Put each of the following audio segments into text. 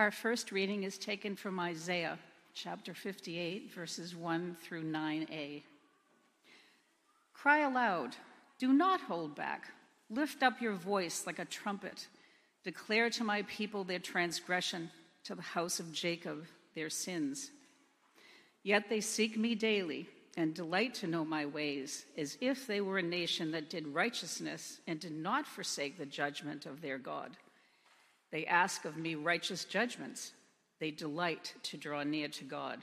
Our first reading is taken from Isaiah chapter 58, verses 1 through 9a. Cry aloud, do not hold back. Lift up your voice like a trumpet. Declare to my people their transgression, to the house of Jacob their sins. Yet they seek me daily and delight to know my ways, as if they were a nation that did righteousness and did not forsake the judgment of their God. They ask of me righteous judgments. They delight to draw near to God.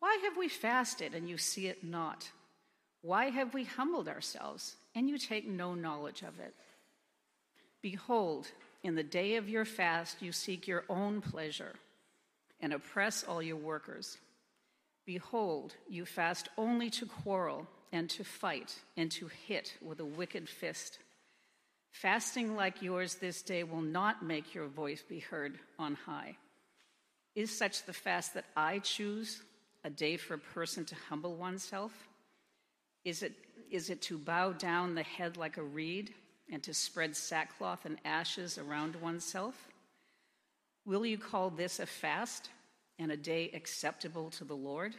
Why have we fasted and you see it not? Why have we humbled ourselves and you take no knowledge of it? Behold, in the day of your fast, you seek your own pleasure and oppress all your workers. Behold, you fast only to quarrel and to fight and to hit with a wicked fist. Fasting like yours this day will not make your voice be heard on high. Is such the fast that I choose, a day for a person to humble oneself? Is it, is it to bow down the head like a reed and to spread sackcloth and ashes around oneself? Will you call this a fast and a day acceptable to the Lord?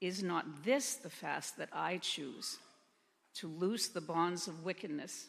Is not this the fast that I choose, to loose the bonds of wickedness?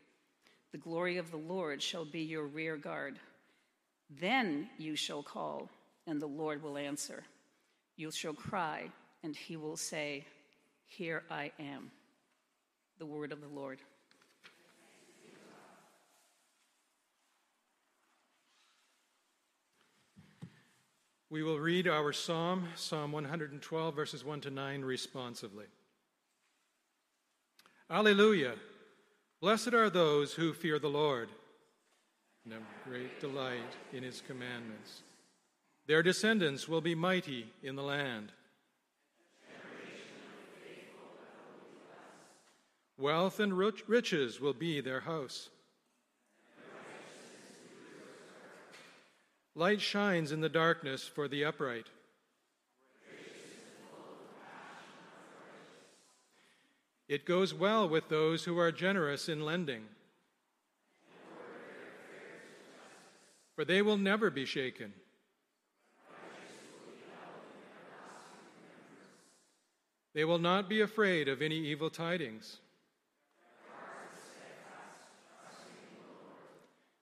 the glory of the Lord shall be your rear guard. Then you shall call, and the Lord will answer. You shall cry, and he will say, Here I am. The word of the Lord. We will read our psalm, Psalm 112, verses 1 to 9, responsively. Alleluia. Blessed are those who fear the Lord and have great delight in his commandments. Their descendants will be mighty in the land. Wealth and riches will be their house. Light shines in the darkness for the upright. It goes well with those who are generous in lending. For they will never be shaken. They will not be afraid of any evil tidings.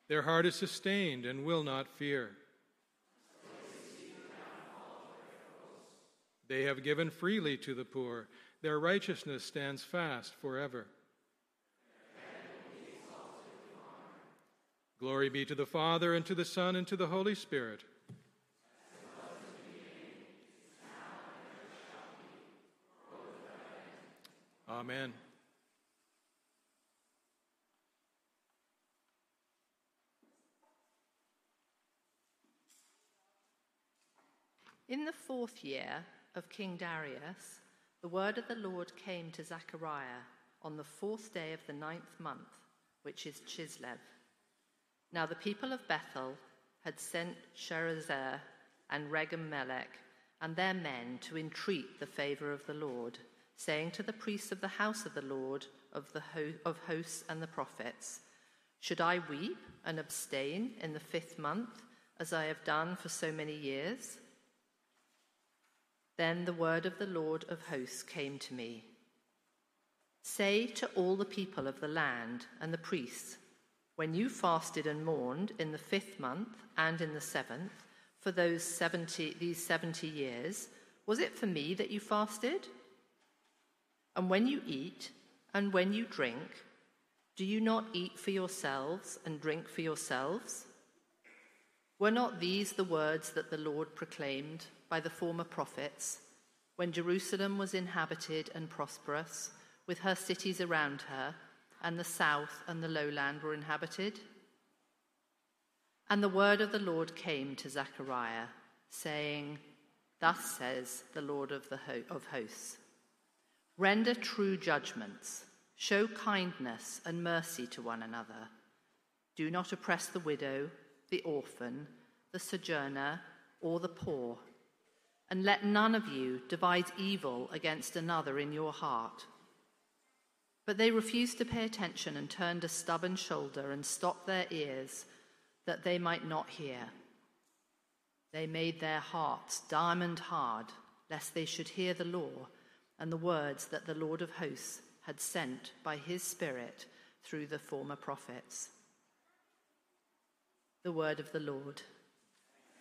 Their heart is sustained and will not fear. They have given freely to the poor. Their righteousness stands fast forever. Glory be to the Father, and to the Son, and to the Holy Spirit. Amen. In the fourth year of King Darius, the word of the Lord came to Zechariah on the fourth day of the ninth month, which is Chislev. Now the people of Bethel had sent Sharezer and Regem Melech and their men to entreat the favor of the Lord, saying to the priests of the house of the Lord, of the ho- of hosts and the prophets, Should I weep and abstain in the fifth month, as I have done for so many years? Then the word of the Lord of hosts came to me Say to all the people of the land and the priests, when you fasted and mourned in the fifth month and in the seventh, for those 70, these 70 years, was it for me that you fasted? And when you eat and when you drink, do you not eat for yourselves and drink for yourselves? Were not these the words that the Lord proclaimed by the former prophets when Jerusalem was inhabited and prosperous, with her cities around her, and the south and the lowland were inhabited? And the word of the Lord came to Zechariah, saying, Thus says the Lord of, the ho- of hosts Render true judgments, show kindness and mercy to one another. Do not oppress the widow, the orphan, the sojourner, or the poor, and let none of you devise evil against another in your heart. But they refused to pay attention and turned a stubborn shoulder and stopped their ears that they might not hear. They made their hearts diamond hard, lest they should hear the law and the words that the Lord of hosts had sent by his Spirit through the former prophets. The word of the Lord.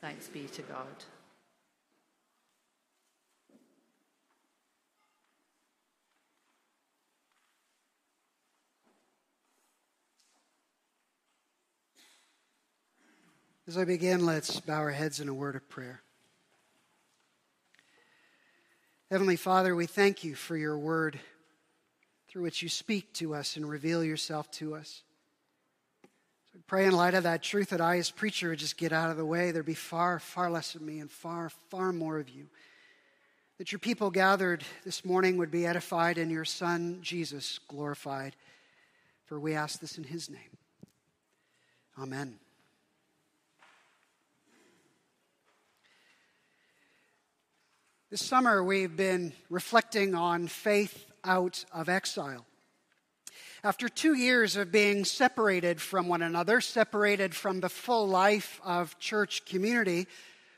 Thanks be to God. As I begin, let's bow our heads in a word of prayer. Heavenly Father, we thank you for your word through which you speak to us and reveal yourself to us. So pray in light of that truth that I, as preacher, would just get out of the way. There'd be far, far less of me and far, far more of you. That your people gathered this morning would be edified and your Son, Jesus, glorified. For we ask this in his name. Amen. This summer, we've been reflecting on faith out of exile. After two years of being separated from one another, separated from the full life of church community,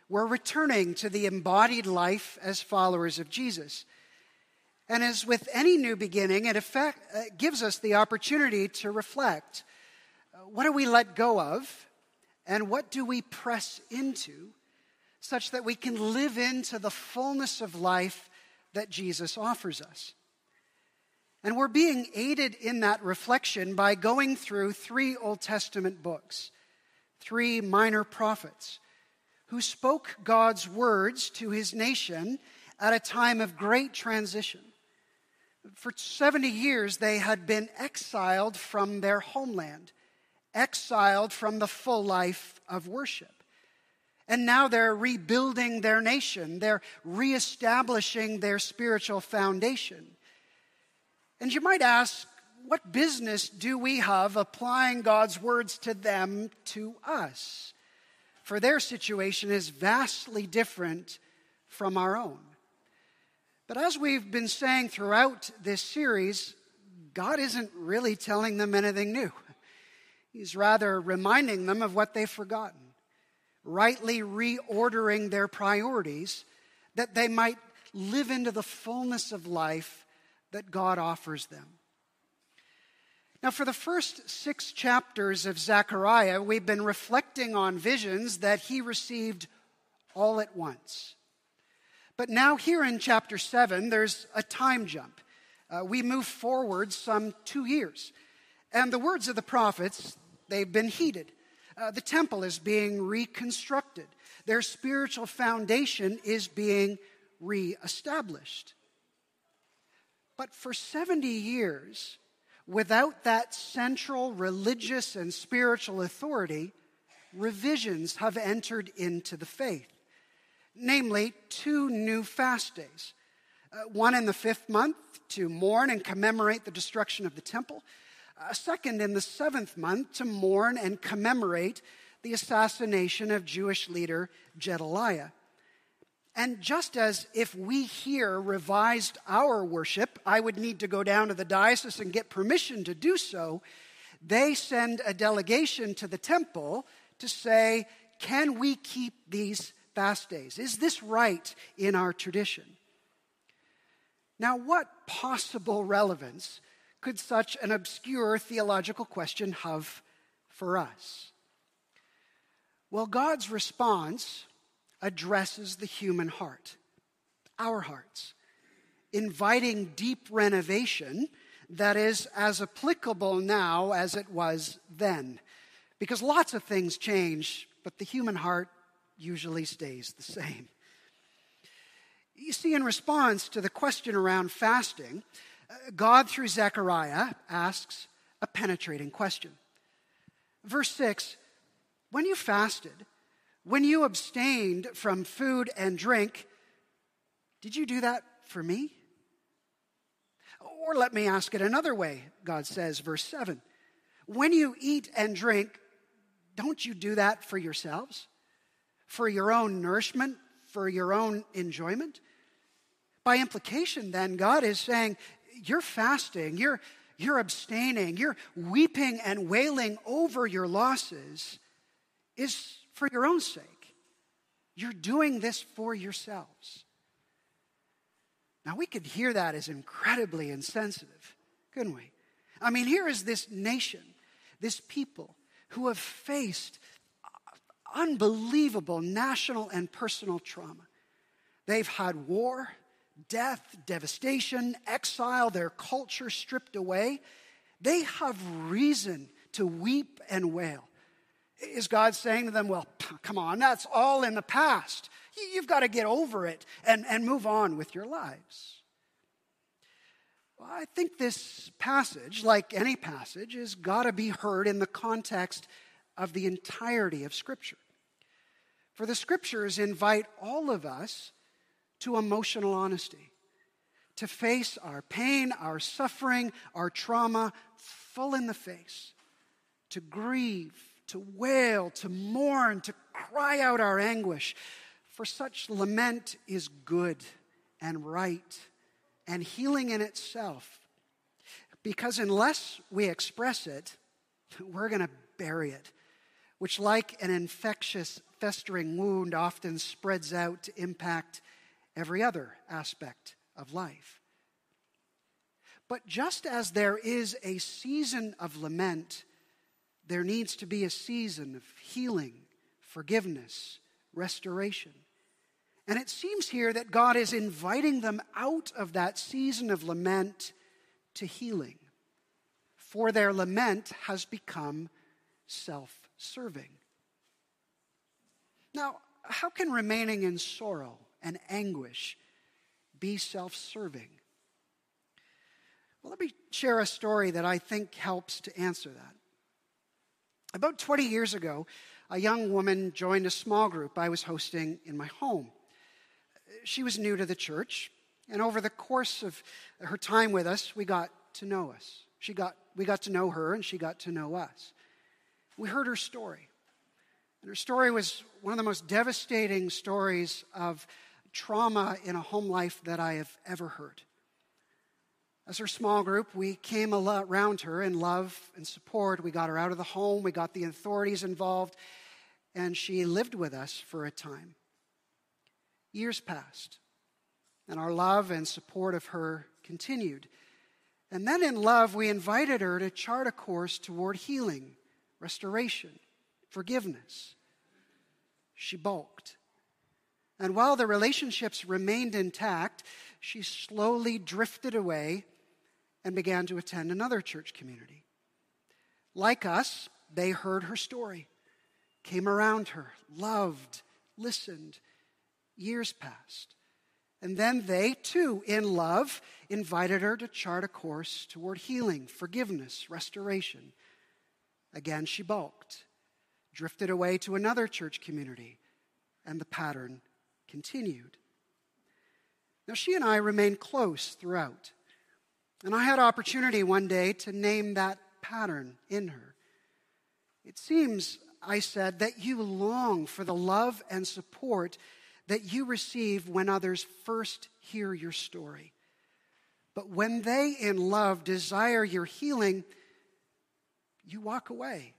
we're returning to the embodied life as followers of Jesus. And as with any new beginning, it effect, uh, gives us the opportunity to reflect uh, what do we let go of, and what do we press into such that we can live into the fullness of life that Jesus offers us. And we're being aided in that reflection by going through three Old Testament books, three minor prophets who spoke God's words to his nation at a time of great transition. For 70 years, they had been exiled from their homeland, exiled from the full life of worship. And now they're rebuilding their nation, they're reestablishing their spiritual foundation. And you might ask, what business do we have applying God's words to them to us? For their situation is vastly different from our own. But as we've been saying throughout this series, God isn't really telling them anything new. He's rather reminding them of what they've forgotten rightly reordering their priorities that they might live into the fullness of life that God offers them. Now, for the first six chapters of Zechariah, we've been reflecting on visions that he received all at once. But now, here in chapter 7, there's a time jump. Uh, we move forward some two years. And the words of the prophets, they've been heeded uh, the temple is being reconstructed, their spiritual foundation is being reestablished. But for 70 years, without that central religious and spiritual authority, revisions have entered into the faith. Namely, two new fast days. Uh, one in the fifth month to mourn and commemorate the destruction of the temple, a second in the seventh month to mourn and commemorate the assassination of Jewish leader Gedaliah. And just as if we here revised our worship, I would need to go down to the diocese and get permission to do so, they send a delegation to the temple to say, Can we keep these fast days? Is this right in our tradition? Now, what possible relevance could such an obscure theological question have for us? Well, God's response addresses the human heart, our hearts, inviting deep renovation that is as applicable now as it was then. Because lots of things change, but the human heart usually stays the same. You see, in response to the question around fasting, God, through Zechariah, asks a penetrating question. Verse 6 when you fasted, when you abstained from food and drink, did you do that for me? Or let me ask it another way, God says, verse 7. When you eat and drink, don't you do that for yourselves? For your own nourishment? For your own enjoyment? By implication, then, God is saying, You're fasting, you're, you're abstaining, you're weeping and wailing over your losses, is for your own sake. You're doing this for yourselves. Now, we could hear that as incredibly insensitive, couldn't we? I mean, here is this nation, this people who have faced unbelievable national and personal trauma. They've had war, death, devastation, exile, their culture stripped away. They have reason to weep and wail. Is God saying to them, Well, come on, that's all in the past. You've got to get over it and, and move on with your lives. Well, I think this passage, like any passage, has got to be heard in the context of the entirety of Scripture. For the Scriptures invite all of us to emotional honesty, to face our pain, our suffering, our trauma full in the face, to grieve, to wail, to mourn, to cry out our anguish, for such lament is good and right and healing in itself. Because unless we express it, we're going to bury it, which, like an infectious, festering wound, often spreads out to impact every other aspect of life. But just as there is a season of lament, there needs to be a season of healing, forgiveness, restoration. And it seems here that God is inviting them out of that season of lament to healing. For their lament has become self serving. Now, how can remaining in sorrow and anguish be self serving? Well, let me share a story that I think helps to answer that. About 20 years ago, a young woman joined a small group I was hosting in my home. She was new to the church, and over the course of her time with us, we got to know us. She got, we got to know her, and she got to know us. We heard her story. And her story was one of the most devastating stories of trauma in a home life that I have ever heard. As her small group, we came around her in love and support. We got her out of the home, we got the authorities involved, and she lived with us for a time. Years passed, and our love and support of her continued. And then in love, we invited her to chart a course toward healing, restoration, forgiveness. She balked. And while the relationships remained intact, she slowly drifted away and began to attend another church community. Like us, they heard her story, came around her, loved, listened. Years passed. And then they, too, in love, invited her to chart a course toward healing, forgiveness, restoration. Again, she balked, drifted away to another church community, and the pattern continued. Now, she and I remained close throughout. And I had opportunity one day to name that pattern in her. It seems, I said, that you long for the love and support that you receive when others first hear your story. But when they, in love, desire your healing, you walk away.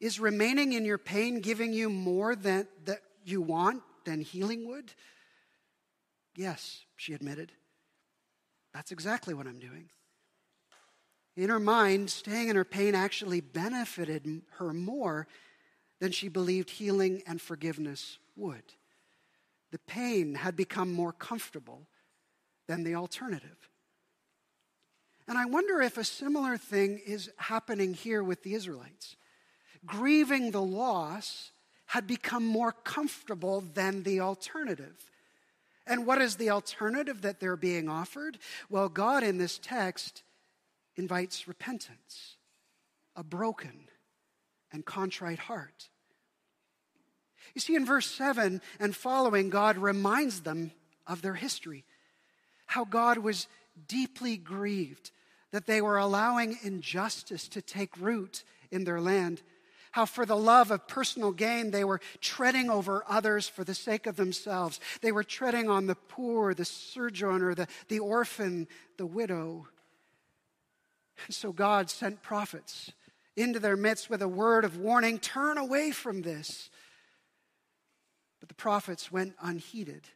Is remaining in your pain giving you more than that you want than healing would? Yes, she admitted. That's exactly what I'm doing. In her mind, staying in her pain actually benefited her more than she believed healing and forgiveness would. The pain had become more comfortable than the alternative. And I wonder if a similar thing is happening here with the Israelites. Grieving the loss had become more comfortable than the alternative. And what is the alternative that they're being offered? Well, God in this text invites repentance, a broken and contrite heart. You see, in verse 7 and following, God reminds them of their history, how God was deeply grieved that they were allowing injustice to take root in their land. How, for the love of personal gain, they were treading over others for the sake of themselves. They were treading on the poor, the sojourner, the, the orphan, the widow. And so God sent prophets into their midst with a word of warning turn away from this. But the prophets went unheeded.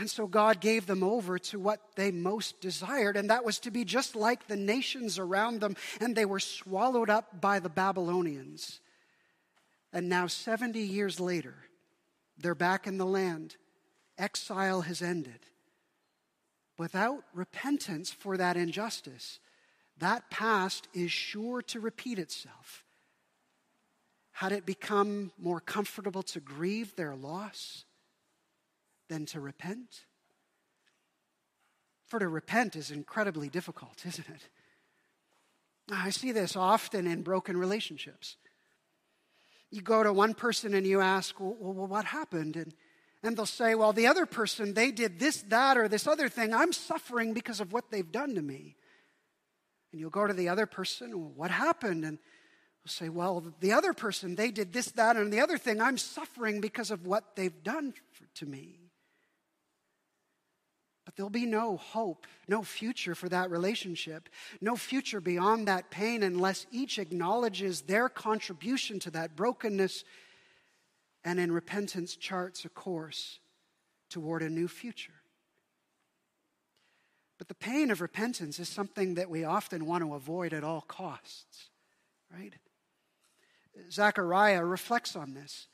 And so God gave them over to what they most desired, and that was to be just like the nations around them, and they were swallowed up by the Babylonians. And now, 70 years later, they're back in the land. Exile has ended. Without repentance for that injustice, that past is sure to repeat itself. Had it become more comfortable to grieve their loss? Than to repent? For to repent is incredibly difficult, isn't it? I see this often in broken relationships. You go to one person and you ask, well, well, what happened? And, and they'll say, well, the other person, they did this, that, or this other thing. I'm suffering because of what they've done to me. And you'll go to the other person, well, what happened? And they'll say, well, the other person, they did this, that, and the other thing. I'm suffering because of what they've done for, to me. But there'll be no hope, no future for that relationship, no future beyond that pain unless each acknowledges their contribution to that brokenness and in repentance charts a course toward a new future. But the pain of repentance is something that we often want to avoid at all costs, right? Zechariah reflects on this.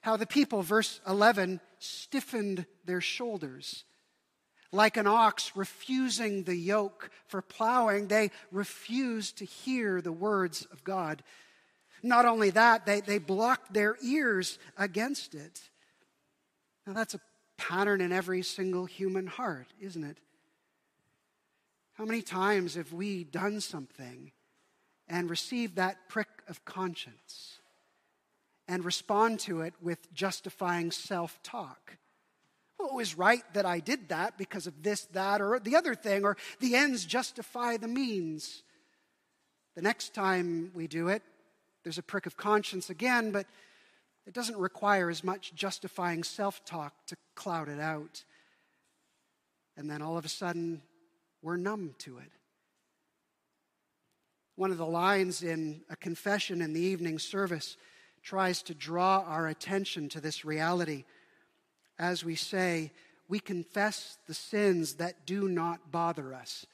How the people, verse 11, stiffened their shoulders like an ox refusing the yoke for plowing, they refused to hear the words of God. Not only that, they, they blocked their ears against it. Now, that's a pattern in every single human heart, isn't it? How many times have we done something and received that prick of conscience and respond to it with justifying self talk? It was right that I did that because of this, that, or the other thing, or the ends justify the means. The next time we do it, there's a prick of conscience again, but it doesn't require as much justifying self talk to cloud it out. And then all of a sudden, we're numb to it. One of the lines in a confession in the evening service tries to draw our attention to this reality as we say, we confess the sins that do not bother us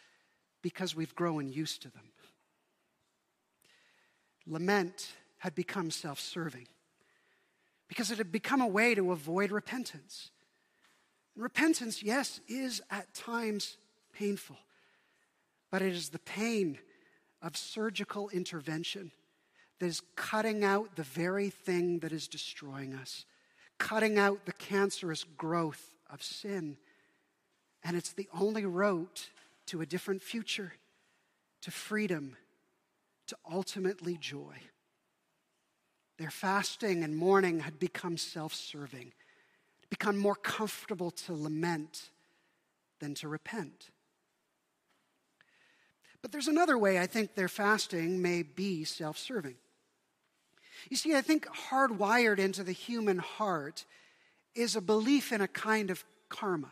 because we've grown used to them. Lament had become self serving because it had become a way to avoid repentance. Repentance, yes, is at times painful, but it is the pain of surgical intervention that is cutting out the very thing that is destroying us cutting out the cancerous growth of sin. And it's the only road to a different future, to freedom, to ultimately joy. Their fasting and mourning had become self serving, become more comfortable to lament than to repent. But there's another way I think their fasting may be self serving. You see, I think hardwired into the human heart is a belief in a kind of karma.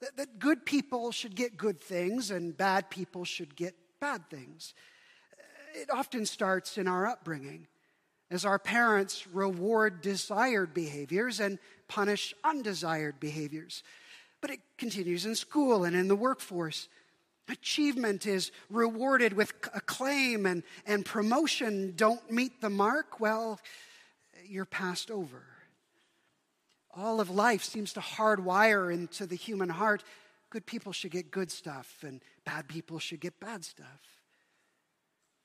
That, that, good people should get good things and bad people should get bad things. It often starts in our upbringing as our parents reward desired behaviors and punish undesired behaviors. But it continues in school and in the workforce. Achievement is rewarded with acclaim and, and promotion. Don't meet the mark? Well, you're passed over. All of life seems to hardwire into the human heart good people should get good stuff and bad people should get bad stuff.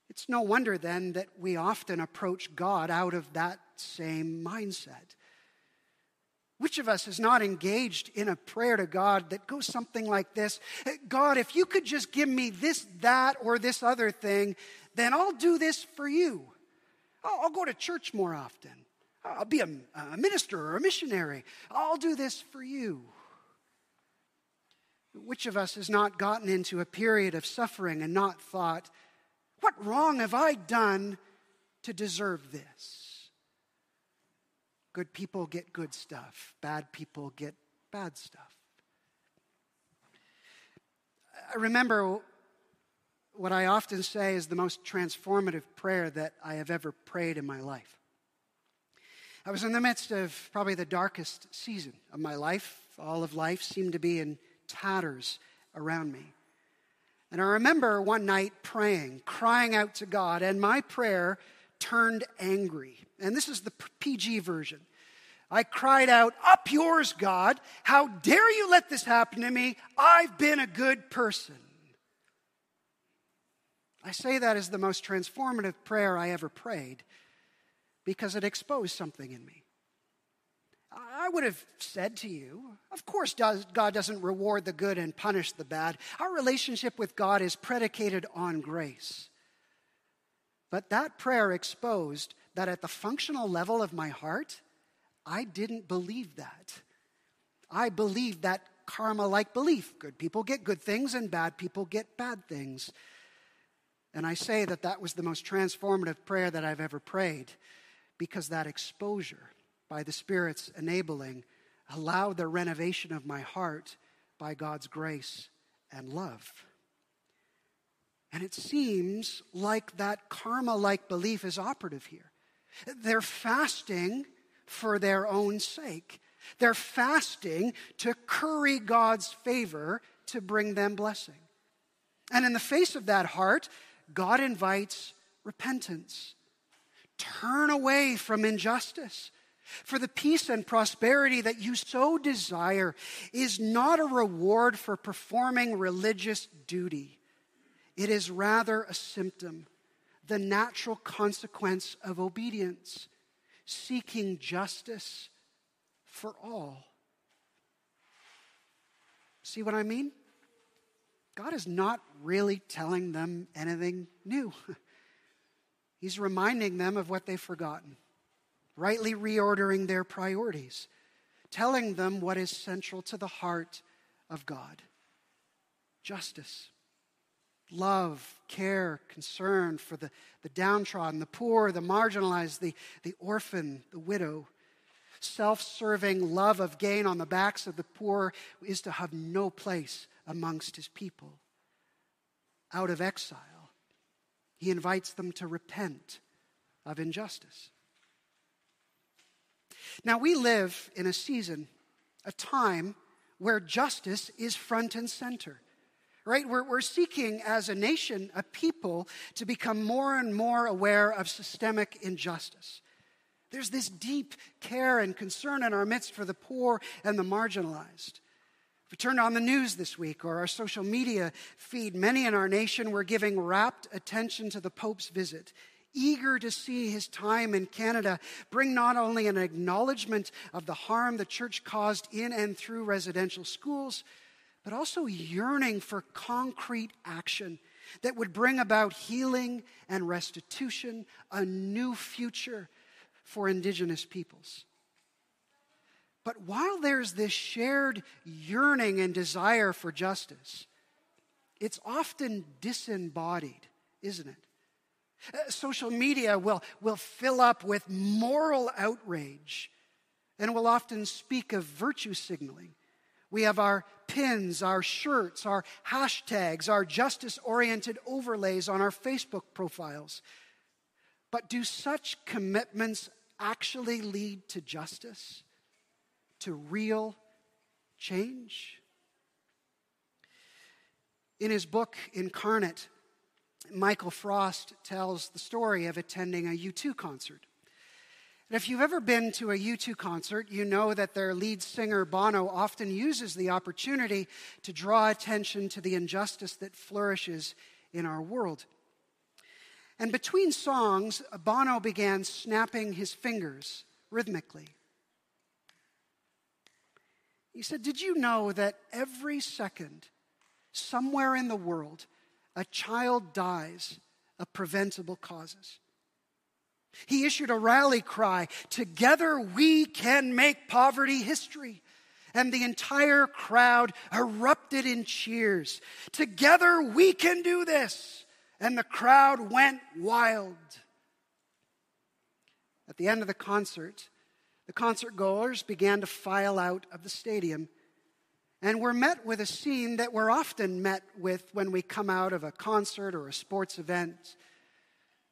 It's no wonder then that we often approach God out of that same mindset. Which of us is not engaged in a prayer to God that goes something like this God, if you could just give me this, that, or this other thing, then I'll do this for you. I'll go to church more often. I'll be a, a minister or a missionary. I'll do this for you. Which of us has not gotten into a period of suffering and not thought, what wrong have I done to deserve this? Good people get good stuff, bad people get bad stuff. I remember what I often say is the most transformative prayer that I have ever prayed in my life. I was in the midst of probably the darkest season of my life. All of life seemed to be in tatters around me. And I remember one night praying, crying out to God, and my prayer turned angry. And this is the PG version. I cried out, Up yours, God. How dare you let this happen to me? I've been a good person. I say that as the most transformative prayer I ever prayed because it exposed something in me. I would have said to you, of course, God doesn't reward the good and punish the bad. Our relationship with God is predicated on grace. But that prayer exposed that at the functional level of my heart, I didn't believe that. I believed that karma like belief good people get good things and bad people get bad things. And I say that that was the most transformative prayer that I've ever prayed because that exposure by the Spirit's enabling allowed the renovation of my heart by God's grace and love. And it seems like that karma like belief is operative here. They're fasting for their own sake. They're fasting to curry God's favor to bring them blessing. And in the face of that heart, God invites repentance. Turn away from injustice. For the peace and prosperity that you so desire is not a reward for performing religious duty. It is rather a symptom, the natural consequence of obedience, seeking justice for all. See what I mean? God is not really telling them anything new. He's reminding them of what they've forgotten, rightly reordering their priorities, telling them what is central to the heart of God justice, love, care, concern for the, the downtrodden, the poor, the marginalized, the, the orphan, the widow. Self serving love of gain on the backs of the poor is to have no place amongst his people. Out of exile, he invites them to repent of injustice. Now, we live in a season, a time where justice is front and center. Right? We're, we're seeking as a nation, a people, to become more and more aware of systemic injustice. There's this deep care and concern in our midst for the poor and the marginalized. If we turn on the news this week or our social media feed, many in our nation were giving rapt attention to the Pope's visit, eager to see his time in Canada bring not only an acknowledgement of the harm the church caused in and through residential schools, but also yearning for concrete action that would bring about healing and restitution, a new future for Indigenous peoples. But while there's this shared yearning and desire for justice, it's often disembodied, isn't it? Uh, social media will, will fill up with moral outrage and will often speak of virtue signaling. We have our pins, our shirts, our hashtags, our justice oriented overlays on our Facebook profiles. But do such commitments actually lead to justice? to real change? In his book, Incarnate, Michael Frost tells the story of attending a U2 concert. And if you've ever been to a U2 concert, you know that their lead singer, Bono, often uses the opportunity to draw attention to the injustice that flourishes in our world. And between songs, Bono began snapping his fingers rhythmically. He said, Did you know that every second, somewhere in the world, a child dies of preventable causes? He issued a rally cry Together we can make poverty history. And the entire crowd erupted in cheers. Together we can do this. And the crowd went wild. At the end of the concert, the concert goers began to file out of the stadium and were met with a scene that we're often met with when we come out of a concert or a sports event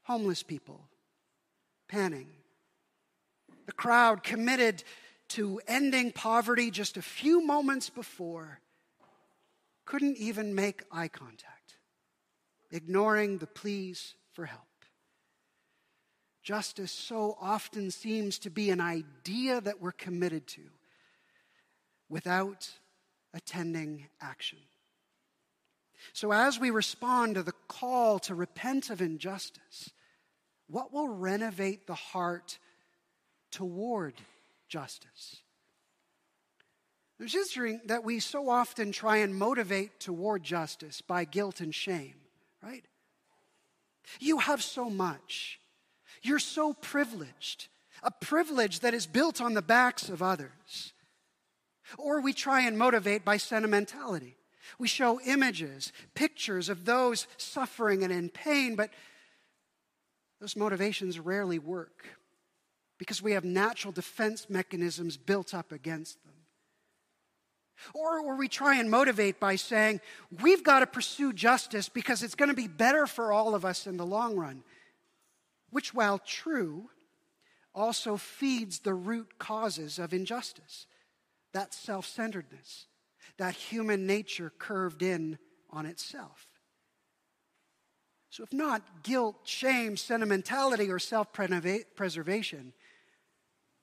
homeless people panning. The crowd committed to ending poverty just a few moments before couldn't even make eye contact, ignoring the pleas for help. Justice so often seems to be an idea that we're committed to without attending action. So, as we respond to the call to repent of injustice, what will renovate the heart toward justice? It's interesting that we so often try and motivate toward justice by guilt and shame, right? You have so much. You're so privileged, a privilege that is built on the backs of others. Or we try and motivate by sentimentality. We show images, pictures of those suffering and in pain, but those motivations rarely work because we have natural defense mechanisms built up against them. Or, or we try and motivate by saying, we've got to pursue justice because it's going to be better for all of us in the long run, which, while true, also feeds the root causes of injustice that self centeredness, that human nature curved in on itself. So, if not guilt, shame, sentimentality, or self preservation,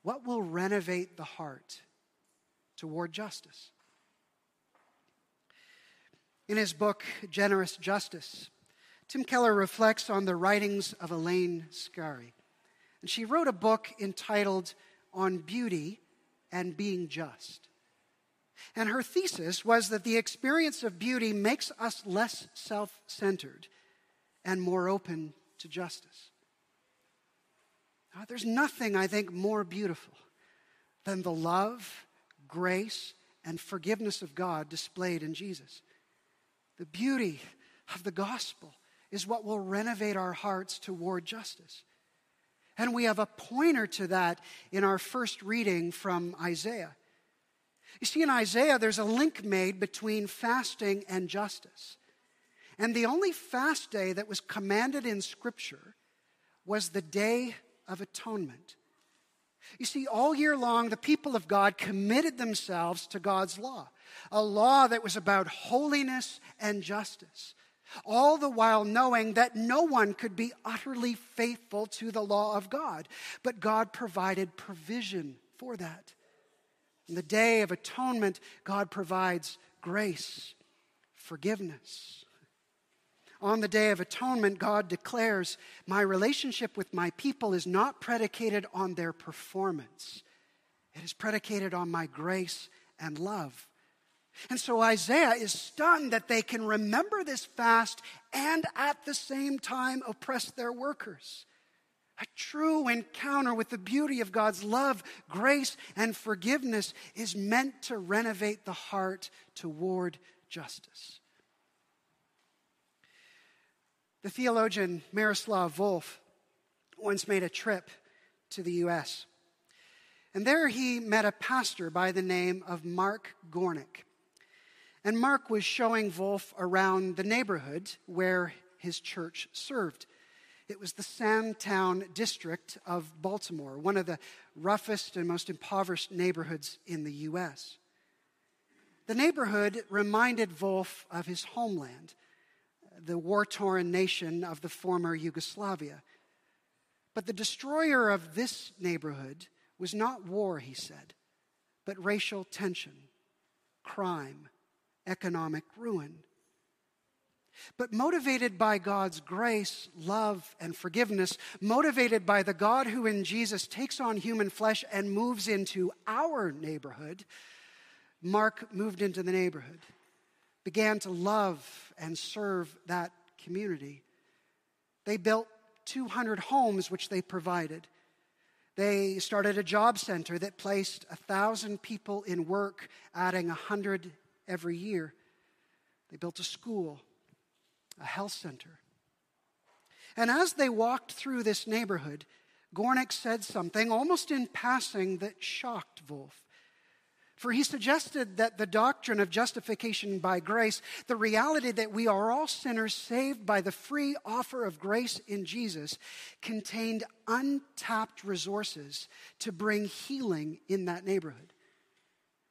what will renovate the heart toward justice? In his book, Generous Justice, Tim Keller reflects on the writings of Elaine Scarry. And she wrote a book entitled On Beauty and being just. And her thesis was that the experience of beauty makes us less self centered and more open to justice. There's nothing, I think, more beautiful than the love, grace, and forgiveness of God displayed in Jesus. The beauty of the gospel is what will renovate our hearts toward justice. And we have a pointer to that in our first reading from Isaiah. You see, in Isaiah, there's a link made between fasting and justice. And the only fast day that was commanded in Scripture was the Day of Atonement. You see, all year long, the people of God committed themselves to God's law, a law that was about holiness and justice all the while knowing that no one could be utterly faithful to the law of God. But God provided provision for that. In the day of atonement, God provides grace, forgiveness. On the day of atonement, God declares, My relationship with my people is not predicated on their performance, it is predicated on my grace and love. And so Isaiah is stunned that they can remember this fast and at the same time oppress their workers. A true encounter with the beauty of God's love, grace, and forgiveness is meant to renovate the heart toward justice. The theologian Miroslav Volf once made a trip to the U.S. And there he met a pastor by the name of Mark Gornik. And Mark was showing Volf around the neighborhood where his church served. It was the Sandtown district of Baltimore, one of the roughest and most impoverished neighborhoods in the U.S. The neighborhood reminded Volf of his homeland, the war torn nation of the former Yugoslavia. But the destroyer of this neighborhood was not war, he said, but racial tension, crime, economic ruin. But motivated by God's grace, love, and forgiveness, motivated by the God who in Jesus takes on human flesh and moves into our neighborhood, Mark moved into the neighborhood, began to love and serve that community. They built 200 homes which they provided. They started a job center that placed 1,000 people in work, adding 100 every year. They built a school, a health center. And as they walked through this neighborhood, Gornik said something almost in passing that shocked Volf. For he suggested that the doctrine of justification by grace, the reality that we are all sinners saved by the free offer of grace in Jesus, contained untapped resources to bring healing in that neighborhood.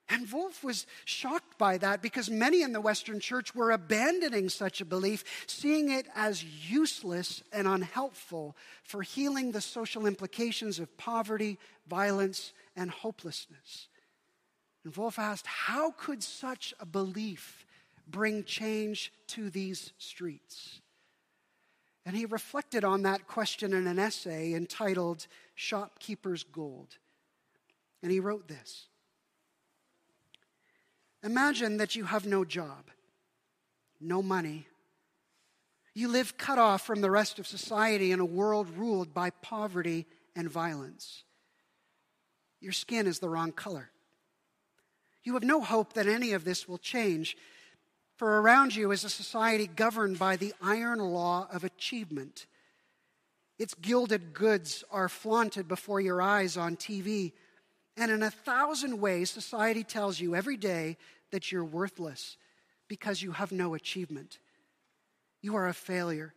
And Volf was shocked by that because many in the Western church were abandoning such a belief, seeing it as useless and unhelpful for healing the social implications of poverty, violence, and hopelessness. And Volf asked, How could such a belief bring change to these streets? And he reflected on that question in an essay entitled Shopkeeper's Gold. And he wrote this Imagine that you have no job, no money. You live cut off from the rest of society in a world ruled by poverty and violence. Your skin is the wrong color. You have no hope that any of this will change, for around you is a society governed by the iron law of achievement. Its gilded goods are flaunted before your eyes on TV. And in a thousand ways, society tells you every day that you're worthless because you have no achievement. You are a failure.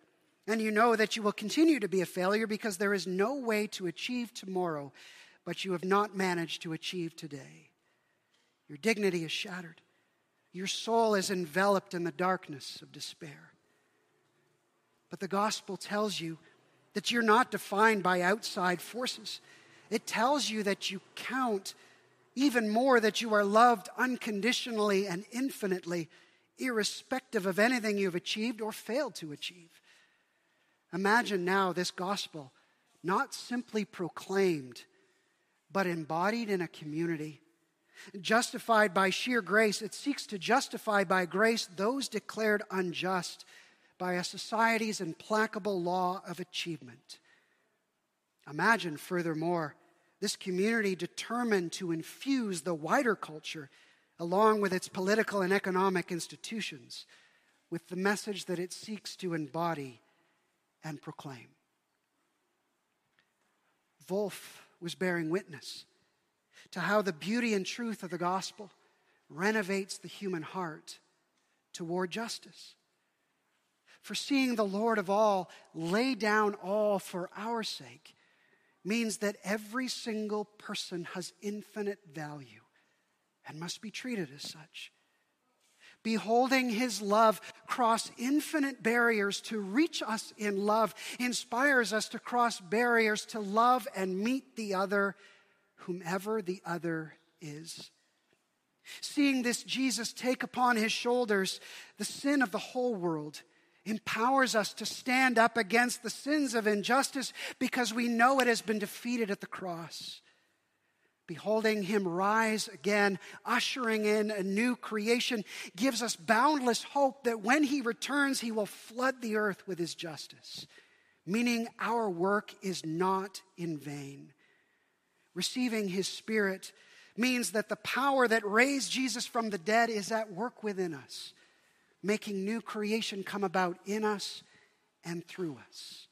And you know that you will continue to be a failure because there is no way to achieve tomorrow, but you have not managed to achieve today. Your dignity is shattered. Your soul is enveloped in the darkness of despair. But the gospel tells you that you're not defined by outside forces. It tells you that you count even more that you are loved unconditionally and infinitely, irrespective of anything you've achieved or failed to achieve. Imagine now this gospel not simply proclaimed, but embodied in a community Justified by sheer grace, it seeks to justify by grace those declared unjust by a society's implacable law of achievement. Imagine, furthermore, this community determined to infuse the wider culture, along with its political and economic institutions, with the message that it seeks to embody and proclaim. Volf was bearing witness to how the beauty and truth of the gospel renovates the human heart toward justice. For seeing the Lord of all lay down all for our sake means that every single person has infinite value and must be treated as such. Beholding his love cross infinite barriers to reach us in love inspires us to cross barriers to love and meet the other whomever the other is. Seeing this Jesus take upon his shoulders the sin of the whole world empowers us to stand up against the sins of injustice because we know it has been defeated at the cross. Beholding him rise again, ushering in a new creation, gives us boundless hope that when he returns, he will flood the earth with his justice, meaning our work is not in vain receiving his spirit means that the power that raised Jesus from the dead is at work within us, making new creation come about in us and through us.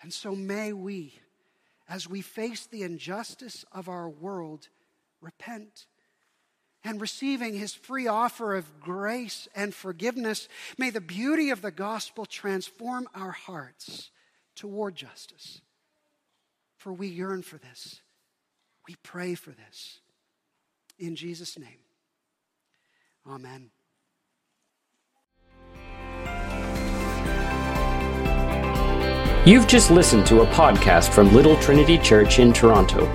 And so may we, as we face the injustice of our world, repent. And receiving his free offer of grace and forgiveness, may the beauty of the gospel transform our hearts toward justice for we yearn for this. We pray for this. In Jesus' name, amen. You've just listened to a podcast from Little Trinity Church in Toronto.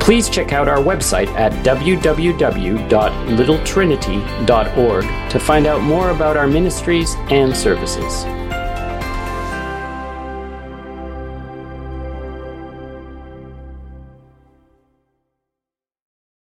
Please check out our website at www.littletrinity.org to find out more about our ministries and services.